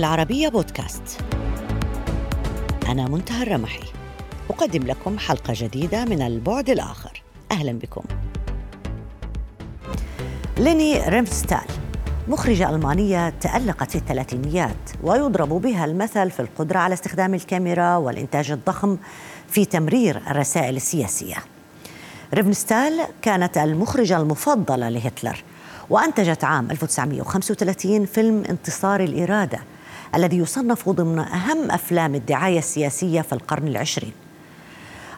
العربية بودكاست. أنا منتهى الرمحي. أقدم لكم حلقة جديدة من البعد الآخر. أهلا بكم. ليني ريمستال مخرجة ألمانية تألقت في الثلاثينيات ويضرب بها المثل في القدرة على استخدام الكاميرا والإنتاج الضخم في تمرير الرسائل السياسية. ريفنستال كانت المخرجة المفضلة لهتلر وأنتجت عام 1935 فيلم انتصار الإرادة الذي يصنف ضمن أهم أفلام الدعاية السياسية في القرن العشرين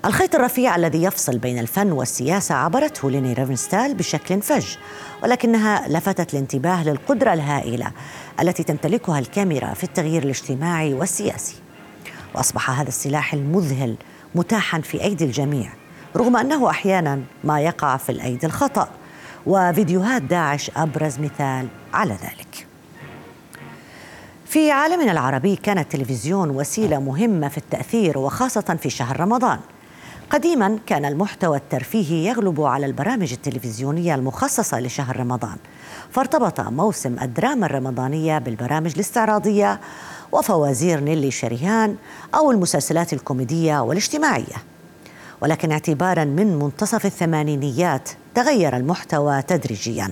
الخيط الرفيع الذي يفصل بين الفن والسياسة عبرته ليني ريفنستال بشكل فج ولكنها لفتت الانتباه للقدرة الهائلة التي تمتلكها الكاميرا في التغيير الاجتماعي والسياسي وأصبح هذا السلاح المذهل متاحا في أيدي الجميع رغم أنه أحيانا ما يقع في الأيدي الخطأ وفيديوهات داعش أبرز مثال على ذلك. في عالمنا العربي كان التلفزيون وسيلة مهمة في التأثير وخاصة في شهر رمضان. قديما كان المحتوى الترفيهي يغلب على البرامج التلفزيونية المخصصة لشهر رمضان. فارتبط موسم الدراما الرمضانية بالبرامج الاستعراضية وفوازير نيلي شريهان أو المسلسلات الكوميدية والاجتماعية. ولكن اعتبارا من منتصف الثمانينيات تغير المحتوى تدريجيا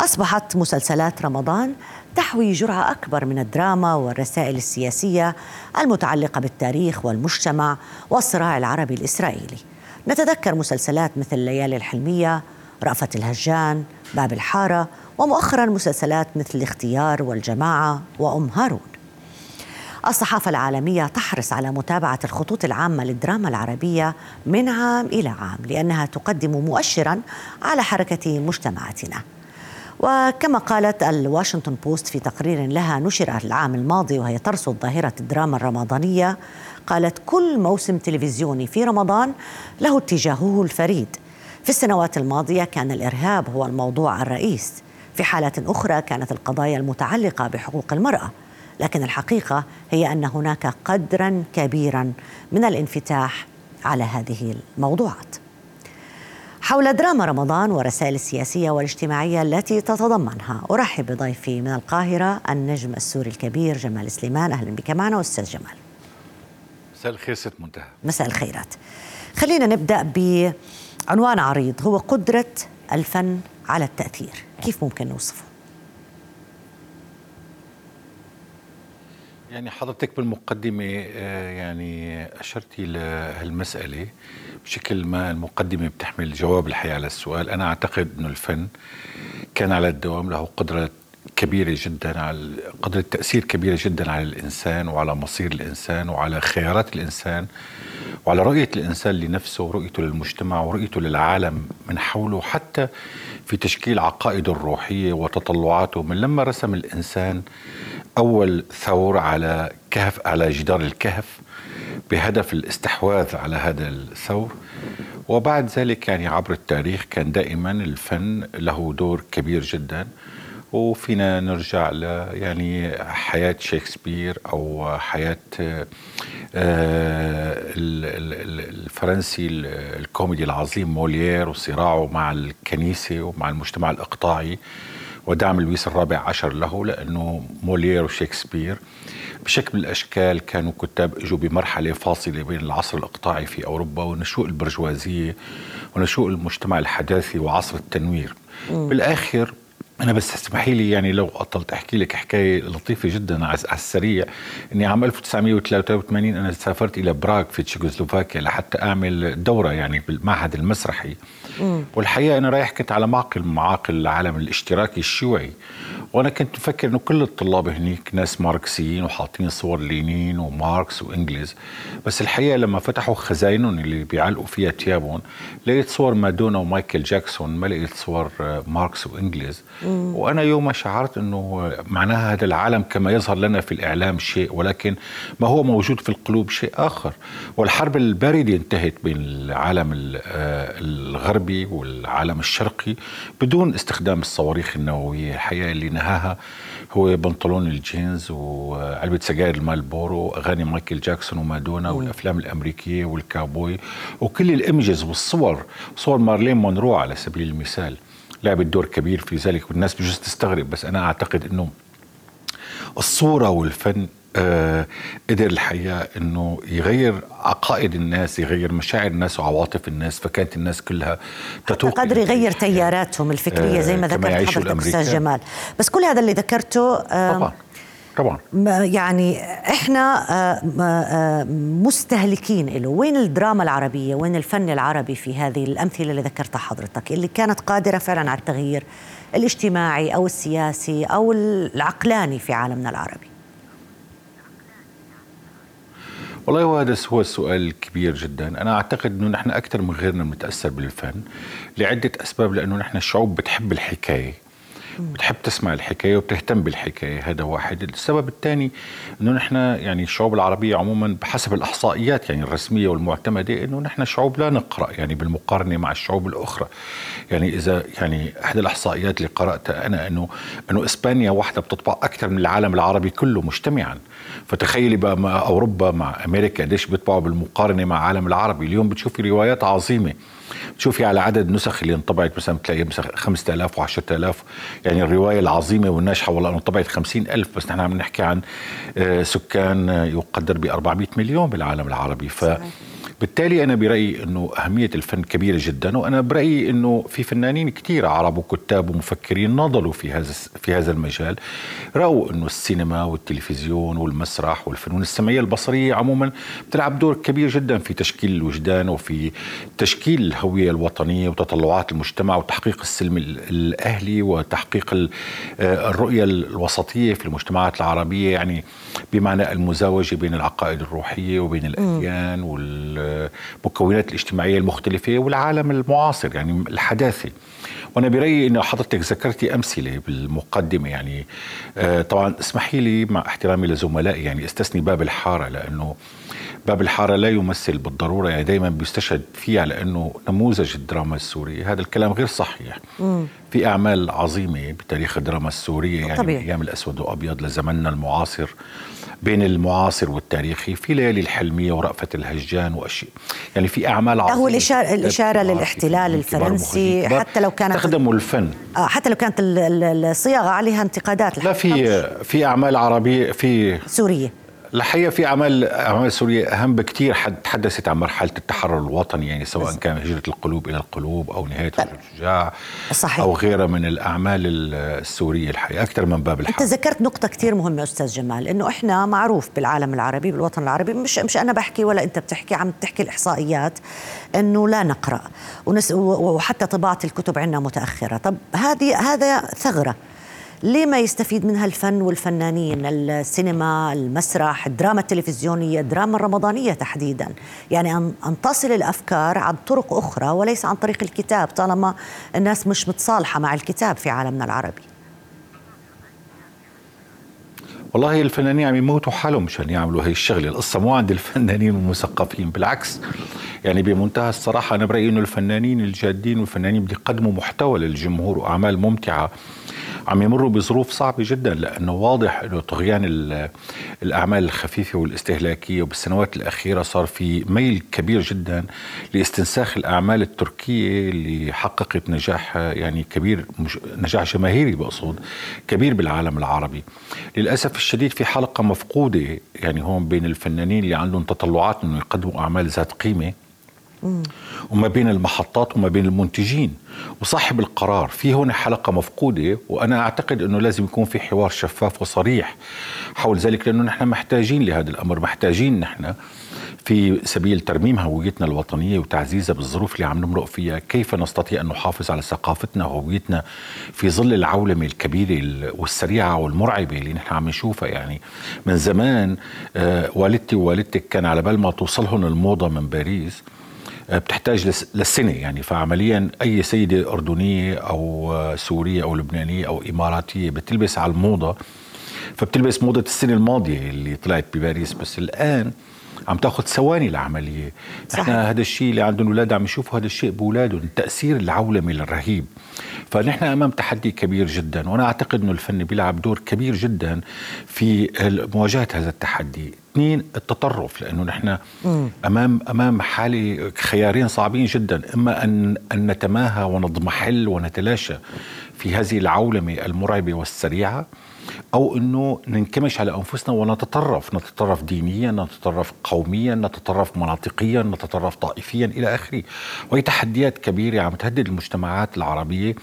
أصبحت مسلسلات رمضان تحوي جرعة أكبر من الدراما والرسائل السياسية المتعلقة بالتاريخ والمجتمع والصراع العربي الإسرائيلي. نتذكر مسلسلات مثل ليالي الحلمية رأفة الهجان باب الحارة ومؤخرا مسلسلات مثل الاختيار والجماعة وأم هارون. الصحافة العالمية تحرص على متابعة الخطوط العامة للدراما العربية من عام إلى عام لأنها تقدم مؤشرا على حركة مجتمعاتنا. وكما قالت الواشنطن بوست في تقرير لها نشر العام الماضي وهي ترصد ظاهرة الدراما الرمضانية قالت كل موسم تلفزيوني في رمضان له اتجاهه الفريد. في السنوات الماضية كان الإرهاب هو الموضوع الرئيس. في حالات أخرى كانت القضايا المتعلقة بحقوق المرأة. لكن الحقيقة هي أن هناك قدرا كبيرا من الانفتاح على هذه الموضوعات. حول دراما رمضان والرسائل السياسية والاجتماعية التي تتضمنها أرحب بضيفي من القاهرة النجم السوري الكبير جمال سليمان أهلا بك معنا أستاذ جمال. مساء الخير ست منتهى. مساء الخيرات. خلينا نبدأ بعنوان عريض هو قدرة الفن على التأثير، كيف ممكن نوصفه؟ يعني حضرتك بالمقدمة آه، يعني أشرتي لهالمسألة بشكل ما المقدمة بتحمل جواب الحقيقة على السؤال. أنا أعتقد أنه الفن كان على الدوام له قدرة كبيرة جدا على قدرة تأثير كبيرة جدا على الإنسان وعلى مصير الإنسان وعلى خيارات الإنسان وعلى رؤية الإنسان لنفسه ورؤيته للمجتمع ورؤيته للعالم من حوله حتى في تشكيل عقائده الروحية وتطلعاته. من لما رسم الإنسان أول ثور على كهف على جدار الكهف بهدف الاستحواذ على هذا الثور. وبعد ذلك يعني عبر التاريخ كان دائما الفن له دور كبير جدا. وفينا نرجع ل يعني حياة شكسبير أو حياة آه، الفرنسي الكوميدي العظيم موليير وصراعه مع الكنيسة ومع المجتمع الإقطاعي ودعم لويس الرابع عشر له لأنه موليير وشكسبير بشكل من الأشكال كانوا كتاب إجوا بمرحلة فاصلة بين العصر الإقطاعي في أوروبا ونشوء البرجوازية ونشوء المجتمع الحداثي وعصر التنوير. بالآخر أنا بس اسمحي لي يعني لو أطلت أحكي لك حكاية لطيفة جدا على السريع. إني عام 1983 أنا سافرت إلى براغ في تشيكوسلوفاكيا لحتى أعمل دورة يعني بالمعهد المسرحي. مم. والحقيقة أنا رايح كنت على معقل معاقل العالم الاشتراكي الشيوعي. وأنا كنت مفكر إنه كل الطلاب هنيك ناس ماركسيين وحاطين صور لينين وماركس وإنجلز. بس الحقيقة لما فتحوا خزاينهم اللي بيعلقوا فيها ثيابهم لقيت صور مادونا ومايكل جاكسون ما لقيت صور ماركس وإنجلز. وأنا يوم شعرت إنه معناها هذا العالم كما يظهر لنا في الإعلام شيء ولكن ما هو موجود في القلوب شيء آخر. والحرب الباردة انتهت بين العالم آه، الغربي والعالم الشرقي بدون استخدام الصواريخ النووية الحقيقة اللي نهاها. هو بنطلون الجينز وعلبة سجاير المالبورو واغاني مايكل جاكسون ومادونا والأفلام الأمريكية والكاوبوي وكل ال images والصور صور مارلين مونرو على سبيل المثال. لعبت دور كبير في ذلك والناس بجوز تستغرب بس أنا أعتقد إنه الصورة والفن آه قدر الحقيقة إنه يغير عقائد الناس يغير مشاعر الناس وعواطف الناس فكانت الناس كلها تتوق قدر يغير تياراتهم الفكرية زي ما آه ذكرت حضرتك أستاذ جمال. بس كل هذا اللي ذكرته آه طبعا طبعا. يعني إحنا آه، آه، مستهلكين له وين الدراما العربية؟ وين الفن العربي في هذه الأمثلة اللي ذكرتها حضرتك؟ اللي كانت قادرة فعلا على التغيير الاجتماعي أو السياسي أو العقلاني في عالمنا العربي. والله هذا هو السؤال الكبير جدا. أنا أعتقد أنه نحن أكثر من غيرنا بنتأثر بالفن لعدة أسباب لأنه نحن الشعوب بتحب الحكاية. بتحب. تسمع الحكاية وبتهتم بالحكاية هذا واحد. السبب الثاني إنه نحن يعني الشعوب العربية عموما بحسب الأحصائيات يعني الرسمية والمعتمدة إنه نحن شعوب لا نقرأ يعني بالمقارنة مع الشعوب الأخرى. يعني إذا يعني إحدى الأحصائيات اللي قرأتها أنا إنه إنه إسبانيا واحدة بتطبع أكثر من العالم العربي كله مجتمعا. فتخيلي بقى مع أوروبا مع أمريكا قديش بيطبعوا بالمقارنة مع العالم العربي. اليوم بتشوفي روايات عظيمة بتشوفي على عدد النسخ اللي انطبعت مثلا بتلاقي مثلا 5000 و10000 يعني الرواية العظيمة والناجحة والله انطبعت 50000 بس نحن عم نحكي عن آه، سكان يقدر ب 400 مليون بالعالم العربي ف صحيح. بالتالي أنا برأيي إنه أهمية الفن كبيرة جدا وأنا برأيي إنه في فنانين كثير عرب وكتاب ومفكرين نضلوا في هذا في هذا المجال. رأوا إنه السينما والتلفزيون والمسرح والفنون السمعية البصرية عموما بتلعب دور كبير جدا في تشكيل الوجدان وفي تشكيل الهوية الوطنية وتطلعات المجتمع وتحقيق السلم الأهلي وتحقيق آه، الرؤية الوسطية في المجتمعات العربية يعني بمعنى المزاوجة بين العقائد الروحية وبين الأديان وال المكونات الاجتماعية المختلفة والعالم المعاصر يعني الحداثي وأنا برأيي انه حضرتك ذكرتي أمثلة بالمقدمة يعني آه طبعا اسمحي لي مع احترامي لزملائي يعني استثني باب الحارة لأنه باب الحارة لا يمثل بالضرورة يعني دائما بيستشهد فيه على انه نموذج الدراما السوريه هذا الكلام غير صحيح. مم. في أعمال عظيمة بتاريخ الدراما السورية يعني طبيعي. أيام الأسود وابيض لزمننا المعاصر بين المعاصر والتاريخي في ليالي الحلمية ورأفة الهجان وأشياء. يعني في أعمال عظيمة هو الإشارة, الإشارة للاحتلال الفرنسي حتى لو كانت استخدموا الفن. آه حتى لو كانت الصياغة عليها انتقادات لا في في أعمال عربية في سورية. الحقيقة في اعمال أعمال سورية أهم بكثير تحدثت عن مرحلة التحرر الوطني يعني سواء كان هجرة القلوب إلى القلوب أو نهاية طيب. الشجاع صحيح. أو غيرها من الأعمال السورية الحقيقة. أكثر من باب الحق انت ذكرت نقطة كثير مهمة أستاذ جمال إنه إحنا معروف بالعالم العربي بالوطن العربي مش مش أنا بحكي ولا أنت بتحكي عم تحكي الإحصائيات إنه لا نقرأ. ونس وحتى طباعة الكتب عندنا متأخرة. طب هذه هذا ثغرة. ليه ما يستفيد منها الفن والفنانين؟ السينما المسرح الدراما التلفزيونية الدراما الرمضانية تحديدا. يعني أن تصل الأفكار عن طرق أخرى وليس عن طريق الكتاب طالما الناس مش متصالحة مع الكتاب في عالمنا العربي. والله الفنانين عم يموتوا حالهم مشان يعملوا هي الشغلة، القصة مو عند الفنانين والمثقفين بالعكس. يعني بمنتهى الصراحة أنا برأيي إنه الفنانين الجادين والفنانين بده يقدموا محتوى للجمهور وأعمال ممتعة عم يمروا بظروف صعبة جدا لأنه واضح أنه طغيان الأعمال الخفيفة والاستهلاكية وبالسنوات الأخيرة صار في ميل كبير جدا لاستنساخ الأعمال التركية اللي حققت نجاح يعني كبير نجاح جماهيري بقصد كبير بالعالم العربي. للأسف الشديد في حلقة مفقودة يعني هون بين الفنانين اللي عندهم تطلعات أنه يقدموا أعمال ذات قيمة. وما بين المحطات وما بين المنتجين. وصاحب القرار في هنا حلقة مفقودة وأنا أعتقد أنه لازم يكون في حوار شفاف وصريح. حول ذلك لأنه نحن محتاجين لهذا الأمر محتاجين نحن في سبيل ترميم هويتنا الوطنية وتعزيزها بالظروف اللي عم نمرق فيها. كيف نستطيع أن نحافظ على ثقافتنا وهويتنا في ظل العولمة الكبيرة والسريعة والمرعبة اللي نحن عم نشوفها؟ يعني من زمان آه والدتي ووالدتك كان على بال ما توصلهم الموضة من باريس بتحتاج للسنة. يعني فعمليا أي سيدة أردنية أو سورية أو لبنانية أو إماراتية بتلبس على الموضة. فبتلبس موضة السنة الماضية اللي طلعت بباريس. بس الآن عم تاخذ ثواني العملية نحن هذا الشيء اللي عندهم أولاد عم يشوفوا هذا الشيء بأولادهم التاثير العولمي الرهيب. فنحن أمام تحدي كبير جدا وأنا أعتقد إنه الفن بيلعب دور كبير جدا في مواجهة هذا التحدي. اثنين التطرف لأنه نحن امام أمام حالة خيارين صعبين جدا. إما ان أن نتماهى ونضمحل ونتلاشى في هذه العولمة المرعبة والسريعة أو إنه ننكمش على أنفسنا ونتطرف نتطرف دينيا نتطرف قوميا نتطرف مناطقيا نتطرف طائفيا إلى آخره. وهي تحديات كبيرة عم تهدد المجتمعات العربية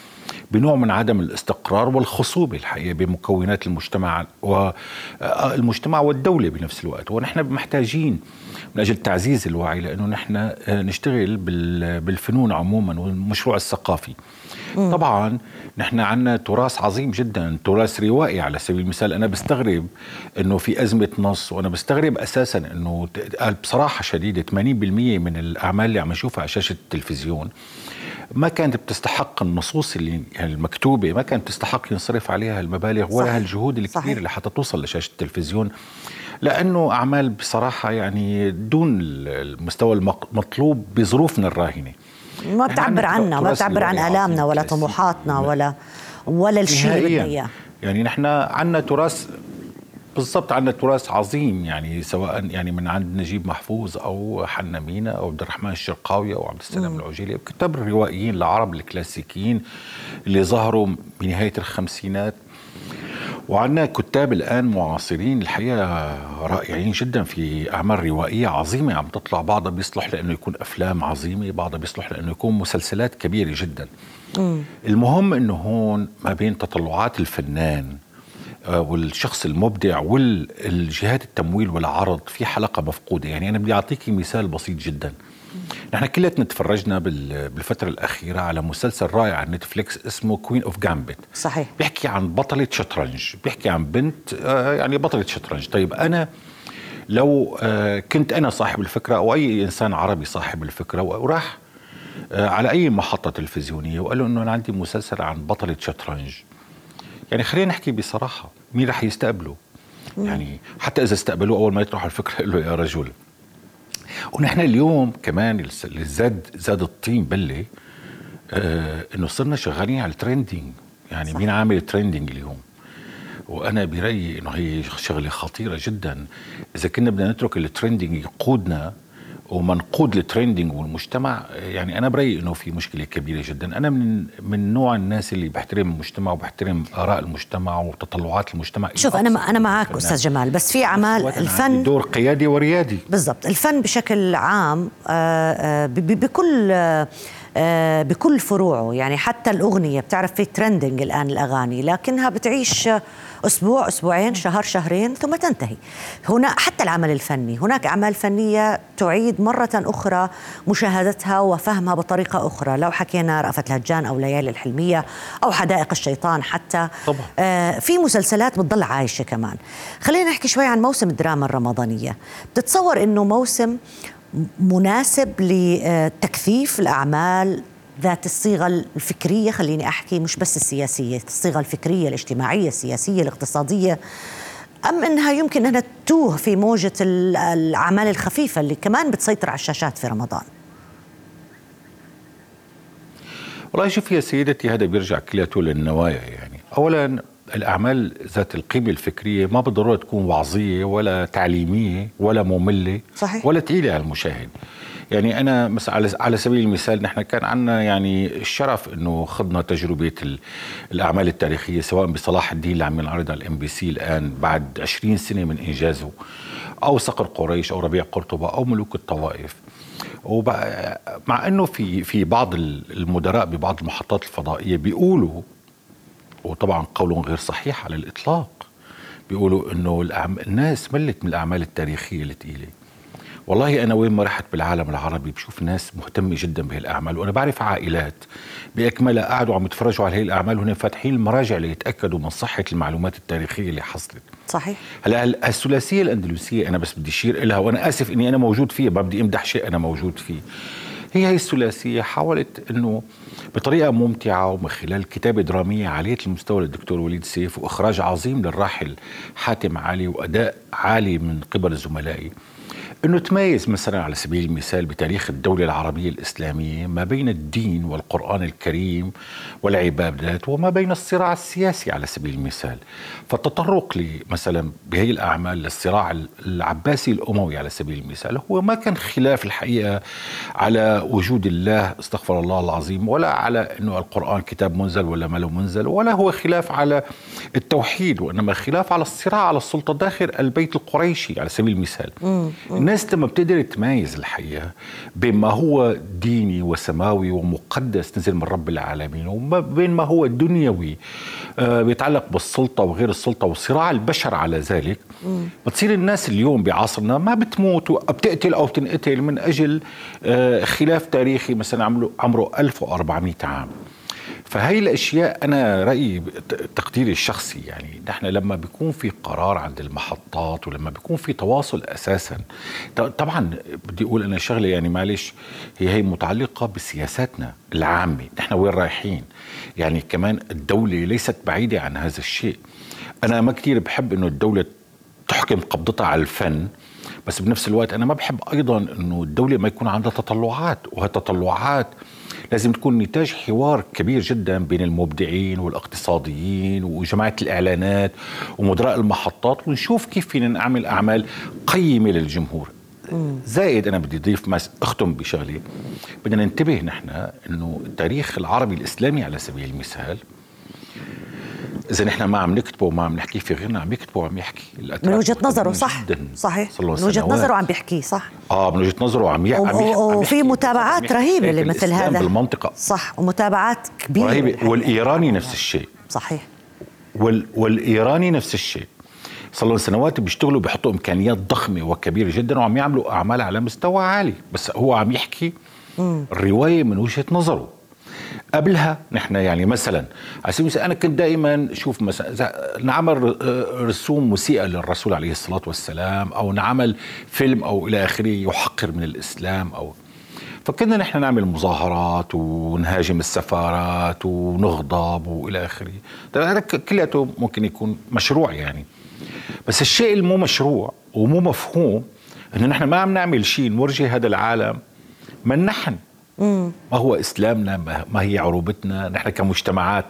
بنوع من عدم الاستقرار والخصوبة الحقيقة بمكونات المجتمع والمجتمع والدولة بنفس الوقت. ونحن محتاجين من أجل تعزيز الوعي لأنه نحن نشتغل بالفنون عموما والمشروع الثقافي. طبعا نحن عندنا تراث عظيم جدا تراث روائي على سبيل المثال. أنا بستغرب إنه في أزمة نص وأنا بستغرب أساسا إنه بصراحة شديدة 80% من الأعمال اللي عم نشوفها على شاشة التلفزيون ما كانت بتستحق النصوص اللي يعني المكتوبة ما كانت تستحق ينصرف عليها المبالغ ولا الجهود الكبيرة لحتى توصل لشاشة التلفزيون. لأنه أعمال بصراحة يعني دون المستوى المطلوب بظروفنا الراهنة. ما بتعبر عنا ما بتعبر عن آلامنا ولا طموحاتنا ولا ولا الشيء اللي بدنا اياه يعني نحن عندنا تراث بالضبط عندنا تراث عظيم يعني سواء يعني من عند نجيب محفوظ أو حنا مينا أو عبد الرحمن الشرقاوي أو عبد السلام العجيلي كتاب الروائيين العرب الكلاسيكيين اللي ظهروا بنهاية الخمسينات. وعندنا كتاب الآن معاصرين الحقيقة رائعين جدا في أعمال روائية عظيمة عم تطلع. بعضها بيصلح لأنه يكون أفلام عظيمة بعضها بيصلح لأنه يكون مسلسلات كبيرة جدا. مم. المهم إنه هون ما بين تطلعات الفنان آه، والشخص المبدع والجهات التمويل والعرض في حلقة مفقودة. يعني أنا بدي اعطيكي مثال بسيط جدا. نحن كلنا تفرجنا بالفترة الأخيرة على مسلسل رائع على نتفليكس اسمه Queen of Gambit صحيح. بيحكي عن بطلة شطرنج. بيحكي عن بنت آه، يعني بطلة شطرنج. طيب أنا لو آه، كنت أنا صاحب الفكرة أو أي إنسان عربي صاحب الفكرة وراح آه، على أي محطة تلفزيونية وقال له إنه أنا عندي مسلسل عن بطلة شطرنج. يعني خلينا نحكي بصراحة مين رح يستقبله؟ يعني حتى إذا استقبلوه أول ما يطرحوا الفكرة له يا رجل. ونحن اليوم كمان اللي زاد زاد الطين بله آه إنه صرنا شغالين على ال trending يعني صح. مين عامل ال trending اليوم؟ وأنا برأيي إنه هي شغلة خطيرة جدا. إذا كنا بدنا نترك ال trending يقودنا وما نقود ال trending والمجتمع يعني أنا برأيي إنه في مشكلة كبيرة جدا. أنا من من نوع الناس اللي بحترم المجتمع وبحترم آراء المجتمع وتطلعات المجتمع. شوف أنا أنا معك أستاذ جمال بس في أعمال الفن دور قيادي وريادي. بالضبط. الفن بشكل عام آه، آه، بكل آه، بكل فروعه. يعني حتى الأغنية بتعرف في trending الآن الأغاني لكنها بتعيش أسبوع أسبوعين شهر شهرين ثم تنتهي. هنا حتى العمل الفني هناك أعمال فنية تعيد مرة أخرى مشاهدتها وفهمها بطريقة أخرى. لو حكينا رأفت الهجان أو ليالي الحلمية أو حدائق الشيطان حتى طبعا. آه في مسلسلات بتضل عايشة كمان. خلينا نحكي شوي عن موسم الدراما الرمضانية. بتتصور أنه موسم مناسب لتكثيف الأعمال ذات الصيغة الفكرية خليني أحكي مش بس السياسية الصيغة الفكرية الاجتماعية السياسية الاقتصادية. أم أنها يمكن أنها تتوه في موجة الأعمال الخفيفة اللي كمان بتسيطر على الشاشات في رمضان. والله شوف يا سيدتي هذا بيرجع كلياته للنوايا يعني. أولا الأعمال ذات القيمة الفكرية ما بالضرورة تكون وعظية ولا تعليمية ولا مملة صحيح. ولا تقيلة على المشاهد يعني أنا مثلا على سبيل المثال نحن كان عندنا يعني الشرف إنه خضنا تجربة الأعمال التاريخية سواء بصلاح الدين اللي عم ينعرض على الإم بي سي الآن بعد 20 سنة من إنجازه أو صقر قريش أو ربيع قرطبة أو ملوك الطوائف مع إنه في في بعض المدراء ببعض المحطات الفضائية بيقولوا وطبعا قول غير صحيح على الإطلاق. بيقولوا أنه الناس ملت من الأعمال التاريخية الثقيلة والله أنا وين ما رحت بالعالم العربي بشوف ناس مهتمة جدا بهالأعمال وأنا بعرف عائلات بأكملها قاعدوا عم يتفرجوا على هي الأعمال وهن فاتحين المراجع ليتأكدوا من صحة المعلومات التاريخية اللي حصلت. صحيح. هلأ الثلاثية الأندلسية أنا بس بدي أشير لها وأنا آسف إني أنا موجود فيها ما بدي أمدح شيء أنا موجود فيه. هي هي الثلاثية. حاولت أنه بطريقة ممتعة ومن خلال كتابة درامية عالية المستوى للدكتور وليد سيف وإخراج عظيم للراحل حاتم علي وأداء عالي من قبل زملائي. إنه تميز مثلا على سبيل المثال بتاريخ الدولة العربية الإسلامية ما بين الدين والقرآن الكريم والعبادات وما بين الصراع السياسي على سبيل المثال. فالتطرق لي مثلا بهي الأعمال للصراع العباسي الأموي على سبيل المثال هو ما كان خلاف الحقيقة على وجود الله استغفر الله العظيم ولا على إنه القرآن كتاب منزل ولا ما له منزل ولا هو خلاف على التوحيد وإنما خلاف على الصراع على السلطة داخل البيت القريشي على سبيل المثال. الناس لما بتقدر تميز الحقيقة بين ما هو ديني وسماوي ومقدس نزل من رب العالمين وبين ما هو دنيوي آه بيتعلق بالسلطة وغير السلطة وصراع البشر على ذلك. بتصير الناس اليوم بعصرنا ما بتموت وبتقتل أو بتنقتل من أجل آه خلاف تاريخي مثلا عمره عمره 1400 عام. فهي الأشياء أنا رأيي تقديري الشخصي يعني نحن لما بيكون في قرار عند المحطات ولما بيكون في تواصل أساسا طبعا بدي أقول أنا شغلة يعني معلش هي هي متعلقة بسياساتنا العامة نحن وين رايحين؟ يعني كمان الدولة ليست بعيدة عن هذا الشيء. أنا ما كثير بحب إنه الدولة تحكم قبضتها على الفن بس بنفس الوقت أنا ما بحب أيضا إنه الدولة ما يكون عندها تطلعات وهالتطلعات لازم تكون نتاج حوار كبير جدا بين المبدعين والاقتصاديين وجماعة الإعلانات ومدراء المحطات ونشوف كيف فينا نعمل أعمال قيمة للجمهور. زائد أنا بدي أضيف مس أختم بشغلة. بدنا ننتبه نحن إنه التاريخ العربي الإسلامي على سبيل المثال اذا نحن ما عم نكتبه وما عم نحكيه في غيرنا عم يكتبوا وعم يحكي. من وجهة نظره صح؟ جداً. صحيح. من وجهة نظره عم بيحكيه صح؟ آه من وجهة نظره عم يحكي. وفي متابعات رهيبة لمثل هذا. بالمنطقة صح. ومتابعات كبيرة. رهيبة. والإيراني نفس الشيء. صحيح. وال... والإيراني نفس الشيء. صار لهم سنوات بيشتغلوا بيحطوا إمكانيات ضخمة وكبيرة جدا وعم يعملوا أعمال على مستوى عالي. بس هو عم يحكي الروايه من وجهة نظره. قبلها. نحن يعني مثلا على سبيل المثال أنا كنت دائما أشوف مثلا نعمل رسوم موسيقى للرسول عليه الصلاة والسلام أو نعمل فيلم أو إلى آخره يحقر من الإسلام أو فكنا نحن نعمل مظاهرات ونهاجم السفارات ونغضب وإلى آخره. هذا كلياته ممكن يكون مشروع يعني. بس الشيء المو مشروع ومو مفهوم إنه نحن ما عم نعمل شيء نورجي هذا العالم من نحن. ما هو إسلامنا؟ ما هي عروبتنا؟ نحن كمجتمعات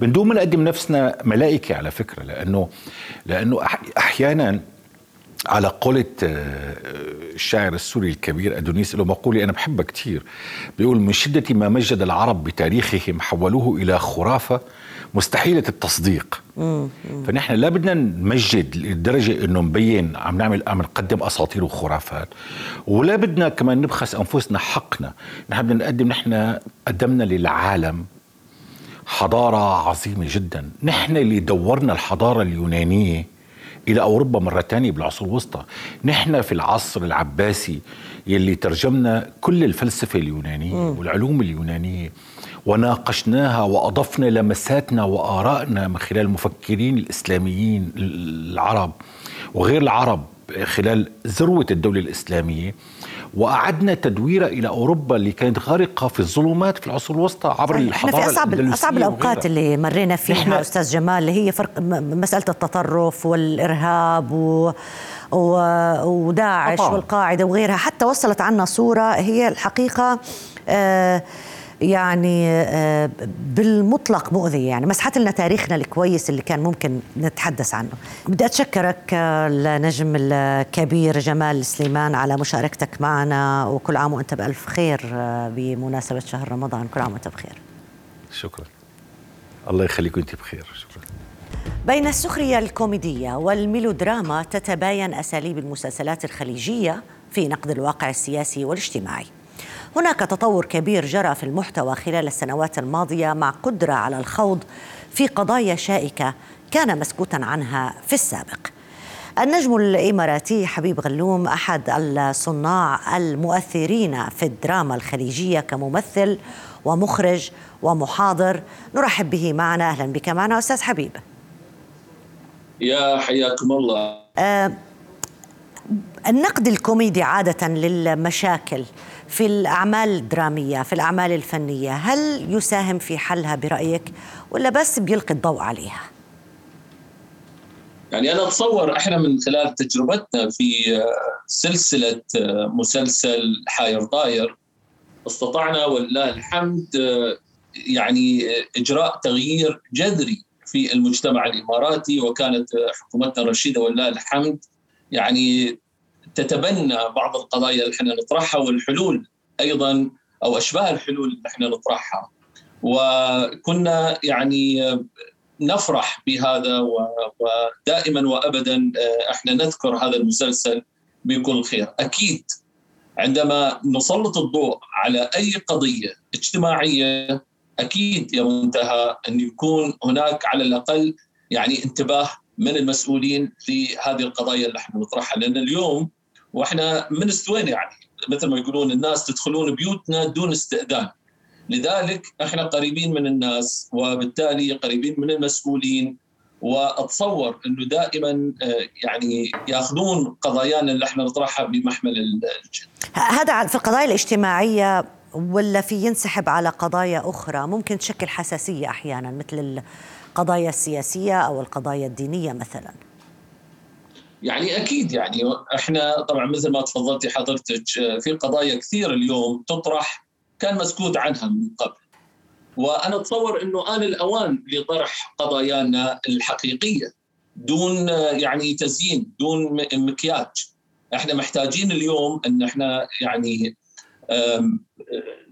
ما نقدم نفسنا ملائكة على فكرة لأنه لأنه أحيانا على قولة آه، الشاعر السوري الكبير أدونيس له مقولة أنا بحبها كثير بيقول من شدة ما مجد العرب بتاريخهم حولوه إلى خرافة مستحيلة التصديق. فنحن لا بدنا نمجد لدرجة إنه نبين عم نعمل عم نقدم أساطير وخرافات. ولا بدنا كمان نبخس أنفسنا حقنا. نحن بدنا نقدم نحن قدمنا للعالم حضارة عظيمة جدا. نحن اللي دورنا الحضارة اليونانية. إلى أوروبا مرة ثانية بالعصور الوسطى. نحن في العصر العباسي يلي ترجمنا كل الفلسفة اليونانية والعلوم اليونانية وناقشناها وأضفنا لمساتنا وآرائنا من خلال المفكرين الإسلاميين العرب وغير العرب خلال ذروة الدولة الإسلامية. وأعدنا تدويرها إلى أوروبا اللي كانت غارقه في الظلمات في العصور الوسطى عبر الحضاره في اصعب أصعب الأوقات اللي مرينا فيها أستاذ جمال اللي هي فرق مسألة التطرف والإرهاب و وداعش والقاعدة وغيرها. حتى وصلت عنا صورة هي الحقيقة آه يعني آه، بالمطلق مؤذية يعني. مسحت لنا تاريخنا الكويس اللي كان ممكن نتحدث عنه. بدي أتشكرك النجم الكبير جمال سليمان على مشاركتك معنا وكل عام وأنت بألف خير آه، بمناسبة شهر رمضان. كل عام وأنت بخير. شكرا. الله يخليك وأنت بخير. شكرا. بين السخرية الكوميدية والميلودراما تتباين أساليب المسلسلات الخليجية في نقد الواقع السياسي والاجتماعي. هناك تطور كبير جرى في المحتوى خلال السنوات الماضية مع قدرة على الخوض في قضايا شائكة كان مسكوتا عنها في السابق. النجم الإماراتي حبيب غلوم أحد الصناع المؤثرين في الدراما الخليجية كممثل ومخرج ومحاضر نرحب به معنا أهلا بك معنا أستاذ حبيب. يا حياكم الله. آه النقد الكوميدي عادة للمشاكل في الأعمال الدرامية في الأعمال الفنية هل يساهم في حلها برأيك ولا بس بيلقي الضوء عليها؟ يعني أنا أتصور إحنا من خلال تجربتنا في آه، مسلسل حاير طاير استطعنا ولله الحمد يعني إجراء تغيير جذري في المجتمع الإماراتي وكانت حكومتنا الرشيده ولله الحمد يعني تتبنى بعض القضايا اللي إحنا نطرحها والحلول أيضا أو أشباه الحلول اللي إحنا نطرحها. وكنا يعني نفرح بهذا ودائما وابدا إحنا نذكر هذا المسلسل بكل خير. أكيد عندما نسلط الضوء على أي قضية اجتماعية أكيد يا منتهى أن يكون هناك على الأقل يعني انتباه من المسؤولين لهذه القضايا اللي إحنا نطرحها. لأن اليوم وإحنا من استوينا يعني مثل ما يقولون الناس تدخلون بيوتنا دون استئذان لذلك إحنا قريبين من الناس وبالتالي قريبين من المسؤولين وأتصور إنه دائما آه، يعني ياخذون قضايانا اللي إحنا نطرحها بمحمل الجد. هذا في القضايا الاجتماعية ولا في ينسحب على قضايا أخرى ممكن تشكل حساسية أحيانا مثل القضايا السياسية أو القضايا الدينية مثلا. يعني أكيد يعني إحنا طبعا مثل ما تفضلتي حضرتك آه، في قضايا كثير اليوم تطرح كان مسكوت عنها من قبل. وأنا أتصور إنه آن الأوان لطرح قضايانا الحقيقية دون يعني تزيين دون مكياج. إحنا محتاجين اليوم إن إحنا يعني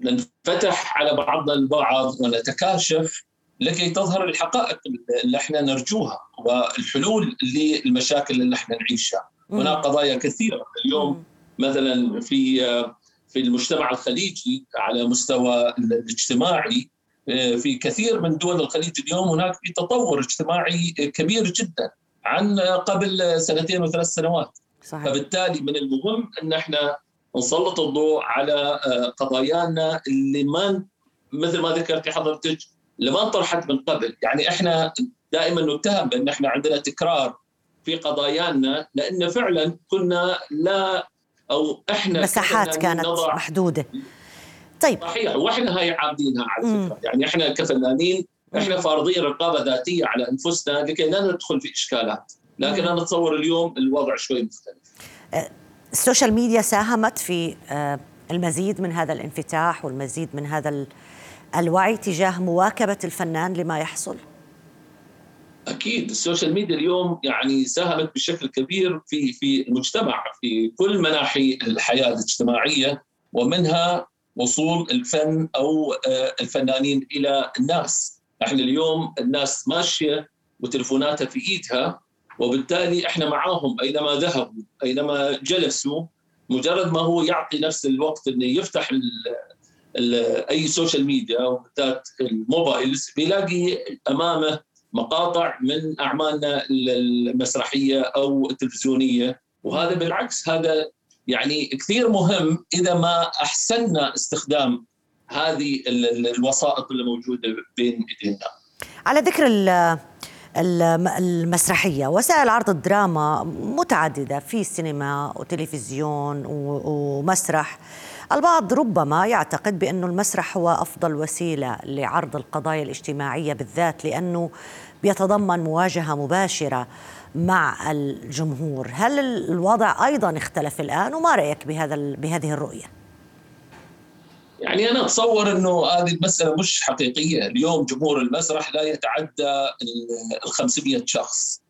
ننفتح على بعضنا البعض ونتكاشف لكي تظهر الحقائق اللي إحنا نرجوها والحلول للمشاكل اللي إحنا نعيشها. هناك قضايا كثيرة. اليوم مثلا في في المجتمع الخليجي على مستوى الاجتماعي آه، في كثير من دول الخليج اليوم هناك في تطور اجتماعي كبير جدا عن قبل سنتين وثلاث سنوات. صحيح. فبالتالي من المهم أن إحنا نسلط الضوء على آه، قضايانا اللي ما مثل ما ذكرتي حضرتك اللي ما طرحت من قبل. يعني إحنا دائما نتهم بأن إحنا عندنا تكرار في قضايانا لأن فعلا كنا لا أو إحنا مساحات كانت محدودة. طيب. صحيح. وإحنا هاي عاملينها على فكرة. يعني إحنا كفنانين إحنا فارضين رقابة ذاتية على أنفسنا لكي لا ندخل في إشكالات. لكن أنا أتصور اليوم الوضع شوي مختلف. أه، ال social media ساهمت في أه، المزيد من هذا الانفتاح والمزيد من هذا الوعي تجاه مواكبة الفنان لما يحصل. أكيد ال social media اليوم يعني ساهمت بشكل كبير في في المجتمع في كل مناحي الحياة الاجتماعية ومنها وصول الفن أو آه، الفنانين إلى الناس، إحنا اليوم الناس ماشية وتلفوناتها في إيدها وبالتالي إحنا معاهم أينما ذهبوا أينما جلسوا مجرد ما هو يعطي نفس الوقت إنه يفتح أي social media وبالذات ال mobiles بيلاقي أمامه مقاطع من أعمالنا المسرحية أو التلفزيونية وهذا بالعكس هذا يعني كثير مهم إذا ما أحسننا استخدام هذه الوسائط اللي موجودة بين إيدينا. على ذكر المسرحية وسائل عرض الدراما متعددة في سينما وتلفزيون ومسرح البعض ربما يعتقد بأن المسرح هو أفضل وسيلة لعرض القضايا الاجتماعية بالذات لأنه بيتضمن مواجهة مباشرة مع الجمهور هل الوضع أيضا اختلف الآن وما رأيك بهذا بهذه الرؤية يعني أنا أتصور إنه هذه المسألة مش حقيقية، اليوم جمهور المسرح لا يتعدى ال 500 شخص.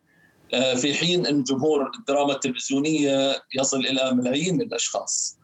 آه، في حين إن جمهور الدراما التلفزيونية يصل إلى ملايين الأشخاص.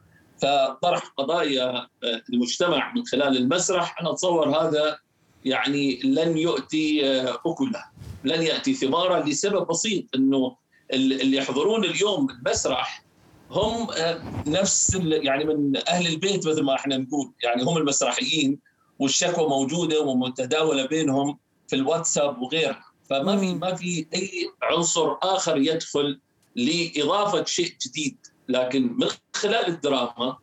فطرح قضايا آه، المجتمع من خلال المسرح. أنا أتصور هذا يعني لن يؤتي آه، أكله لن يأتي ثمارا لسبب بسيط إنه اللي يحضرون اليوم المسرح هم آه، نفس يعني من أهل البيت مثل ما إحنا نقول. يعني هم المسرحيين والشكوى موجودة ومتداولة بينهم في الواتساب وغيرها. فما في ما في أي عنصر آخر يدخل لإضافة شيء جديد. لكن من خلال الدراما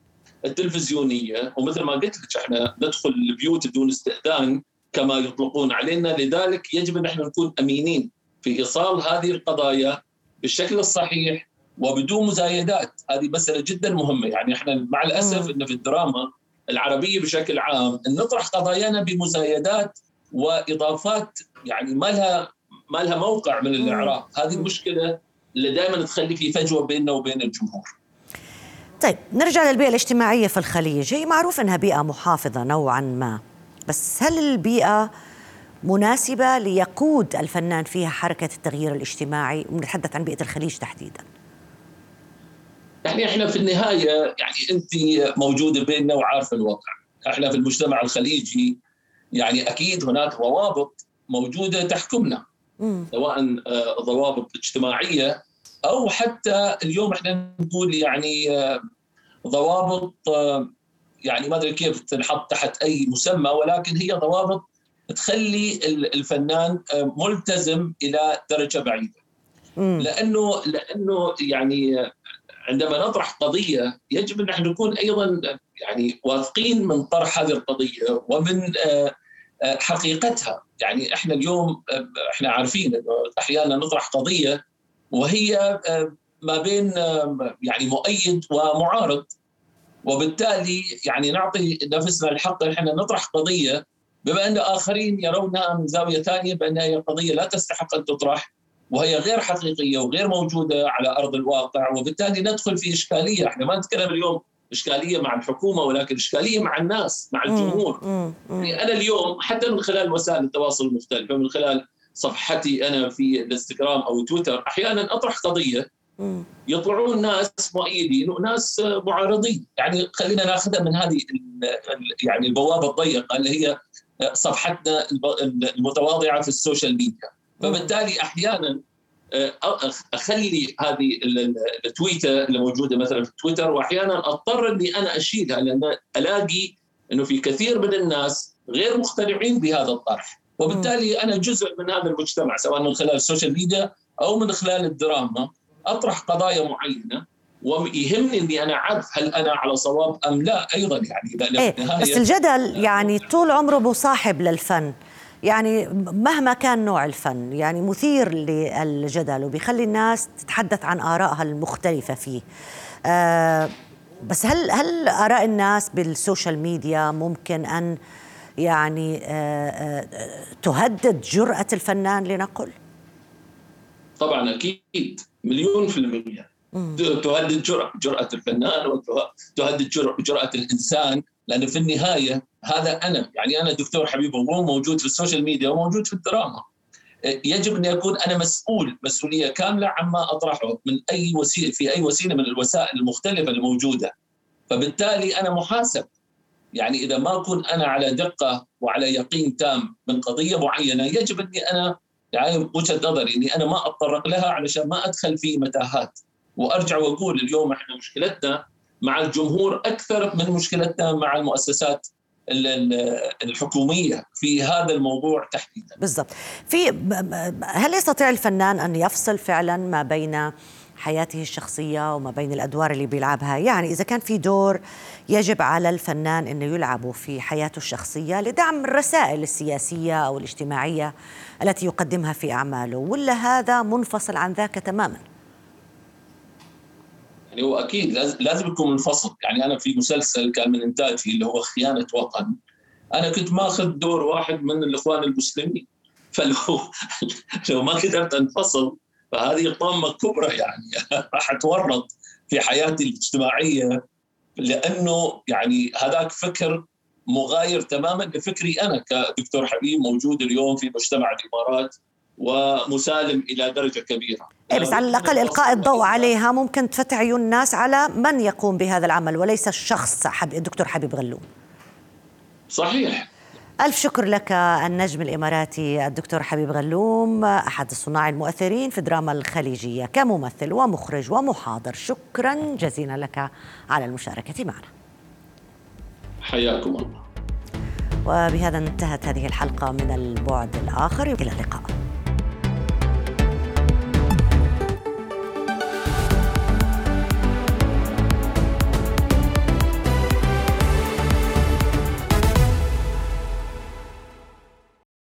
التلفزيونية ومثل ما قلت لك إحنا ندخل البيوت بدون استئذان كما يطلقون علينا. لذلك يجب أن إحنا نكون أمينين في إيصال هذه القضايا بالشكل الصحيح وبدون مزايدات. هذه مسألة جدا مهمة. يعني إحنا مع الأسف إن في الدراما العربية بشكل عام نطرح قضايانا بمزايدات وإضافات يعني ما لها ما لها موقع من الإعراب. هذه المشكلة اللي دائما تخلي في فجوه بيننا وبين الجمهور. طيب نرجع للبيئة الاجتماعية في الخليج. هي معروف إنها بيئة محافظة نوعا ما بس هل البيئة مناسبة ليقود الفنان فيها حركة التغيير الاجتماعي؟ ونتحدث عن بيئة الخليج تحديدا. يعني إحنا في النهاية يعني أنت موجودة بيننا وعارفة الواقع إحنا في المجتمع الخليجي يعني أكيد هناك روابط موجودة تحكمنا. سواء آه، ضوابط اجتماعية أو حتى اليوم إحنا نقول يعني آه، ضوابط آه، يعني ما أدري كيف تنحط تحت أي مسمى ولكن هي ضوابط تخلي الفنان ملتزم إلى درجة بعيدة. لأنه لأنه يعني عندما نطرح قضية يجب أن نحن نكون أيضا يعني واثقين من طرح هذه القضية ومن آه، آه، حقيقتها. يعني إحنا اليوم آه، إحنا عارفين أحيانا نطرح قضية وهي ما بين يعني مؤيد ومعارض. وبالتالي يعني نعطي نفسنا الحق إحنا نطرح قضية بما إن آخرين يرونها من زاوية ثانية بانها قضية لا تستحق أن تطرح وهي غير حقيقية وغير موجودة على أرض الواقع. وبالتالي ندخل في إشكالية. إحنا ما نتكلم اليوم إشكالية مع الحكومة ولكن إشكالية مع الناس مع الجمهور. يعني أنا اليوم حتى من خلال وسائل التواصل المختلفة من خلال صفحتي أنا في الإنستغرام أو تويتر أحيانا أطرح قضية يطلعون ناس مؤيدين وناس معارضين. يعني خلينا ناخذها من هذه يعني البوابة الضيقة اللي هي صفحتنا المتواضعة في ال social media. فبالتالي أحيانا أخلي هذه التويته اللي موجودة مثلا في تويتر واحيانا أضطر إني أنا اشيلها لأن ألاقي إنه في كثير من الناس غير مقتنعين بهذا الطرح. وبالتالي أنا جزء من هذا المجتمع سواء من خلال ال social media أو من خلال الدراما أطرح قضايا معينة ويهمني إني أنا أعرف هل أنا على صواب أم لا أيضا يعني إيه بس الجدل يعني طول عمره مصاحب للفن. يعني مهما كان نوع الفن يعني مثير للجدل وبيخلي الناس تتحدث عن آرائها المختلفة فيه. آه بس هل هل آراء الناس بالسوشيال ميديا ممكن أن يعني آه آه تهدد جرأة الفنان لنقل؟ طبعا أكيد مليون في المية. تهدد جرأة جرأة الفنان وتهدد جرأة الإنسان لأنه في النهاية هذا أنا يعني أنا دكتور حبيب غلوم موجود في ال social media وموجود في الدراما. يجب أن يكون أنا مسؤول مسؤولية كاملة عما أطرحه من أي وسيله في أي وسيلة من الوسائل المختلفة الموجودة. فبالتالي أنا محاسب. يعني إذا ما أكون أنا على دقة وعلى يقين تام من قضية معينة يجب أني أنا يعني وجهة نظري أني أنا ما أتطرق لها علشان ما أدخل في متاهات. وأرجع وأقول اليوم إحنا مشكلتنا مع الجمهور أكثر من مشكلتنا مع المؤسسات الحكومية في هذا الموضوع تحديدا. بالضبط. في هل يستطيع الفنان أن يفصل فعلا ما بين حياته الشخصية وما بين الأدوار اللي بيلعبها؟ يعني إذا كان في دور يجب على الفنان أنه يلعبه في حياته الشخصية لدعم الرسائل السياسية أو الاجتماعية التي يقدمها في أعماله ولا هذا منفصل عن ذاك تماماً؟ يعني هو أكيد لازم يكون منفصل. يعني أنا في مسلسل كان من إنتاجي اللي هو خيانة وطن. أنا كنت ماخذ دور واحد من الإخوان المسلمين. فلو لو ما قدرت أنفصل فهذه طامه كبرى يعني راح أتورط في حياتي الاجتماعية. لأنه يعني هذاك فكر مغاير تماما لفكري أنا كدكتور حبيب موجود اليوم في مجتمع الإمارات ومسالم إلى درجة كبيرة. إيه بس على الأقل إلقاء الضوء عليها ممكن تفتح عيون الناس على من يقوم بهذا العمل وليس الشخص حب الدكتور حبيب غلوم. صحيح. ألف شكر لك النجم الإماراتي الدكتور حبيب غلوم أحد الصناع المؤثرين في الدراما الخليجية كممثل ومخرج ومحاضر. شكرا جزيلا لك على المشاركة معنا. حياكم الله. وبهذا انتهت هذه الحلقة من البعد الآخر. إلى اللقاء.